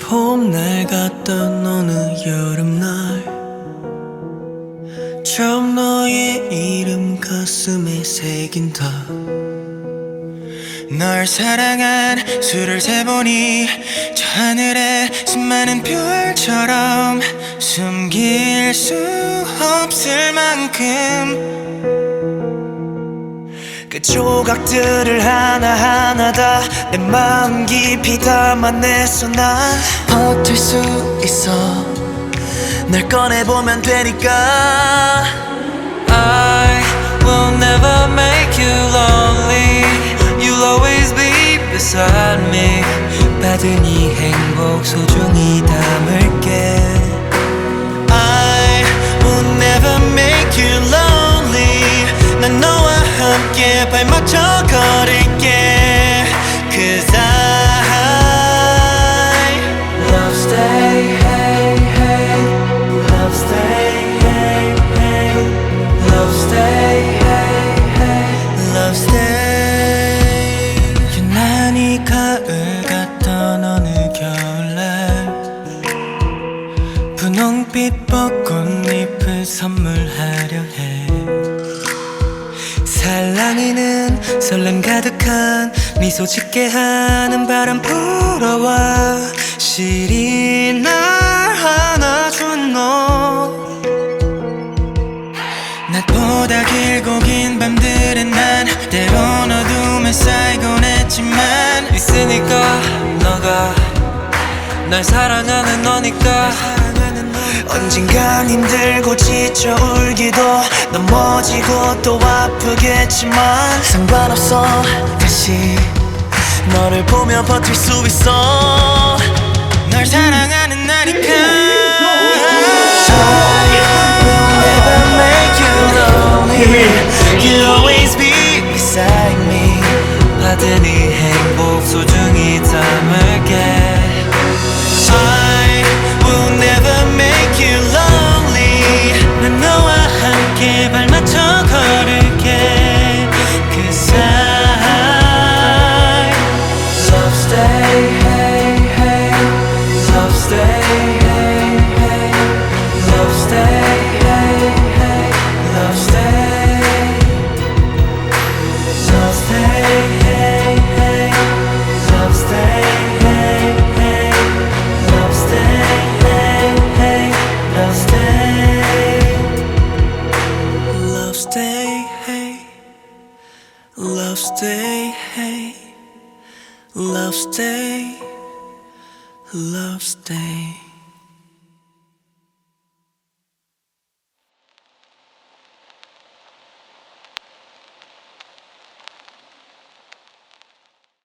봄날 같던 어느 여름날 처음 너의 이름 가슴에 새긴다 널 사랑한 술을 세보니 저 하늘에 수많은 별처럼 숨길 수 없을 만큼 그 조각들을 하나하나 다 내 마음 깊이 담아냈어 난 버틸 수 있어. 날 꺼내보면 되니까. I will never make you lonely. You'll always be beside me. 받은 이 행복 소중히 담 난 너와 함께 발 맞춰 걸을게 Cause I Love stay hey hey Love stay hey hey Love stay hey hey Love stay 유난히 가을 같던 어느 겨울날 분홍빛 벚꽃잎을 선물하려 해 살랑이는 설렘 가득한 미소 짓게 하는 바람 불어와 시린 날 안아준 너. 낮보다 길고 긴 밤들은 난 때론 어둠에 쌓이곤 했지만 있으니까 너가 날 사랑하는 너니까 언젠간 힘들고 지쳐 울기도 넘어지고 또 아프겠지만 상관없어. 다시 너를 보며 버틸 수 있어 hey, stay. day, hey, love stay. Love stay.